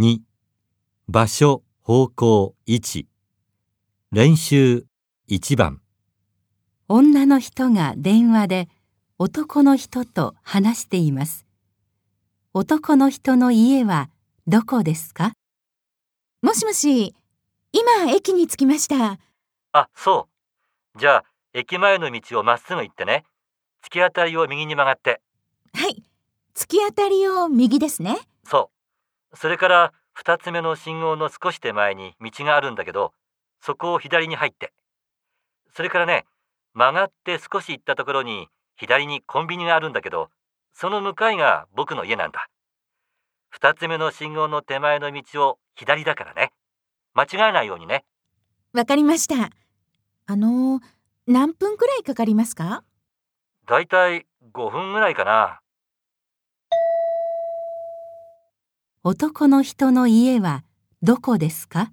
2場所方向1練習1番女の人が電話で男の人と話しています。男の人の家はどこですか？もしもし、今駅に着きました。あそうじゃあ駅前の道をまっすぐ行ってね突き当たりを右に曲がってはい。突き当たりを右ですね。そうそれから2つ目の信号の少し手前に道があるんだけどそこを左に入って。それからね曲がって少し行ったところに左にコンビニがあるんだけどその向かいが僕の家なんだ。2つ目の信号の手前の道を左だからね。間違えないようにね。わかりました。あの、何分くらいかかりますか？だいたい5分ぐらいかな男の人の家はどこですか？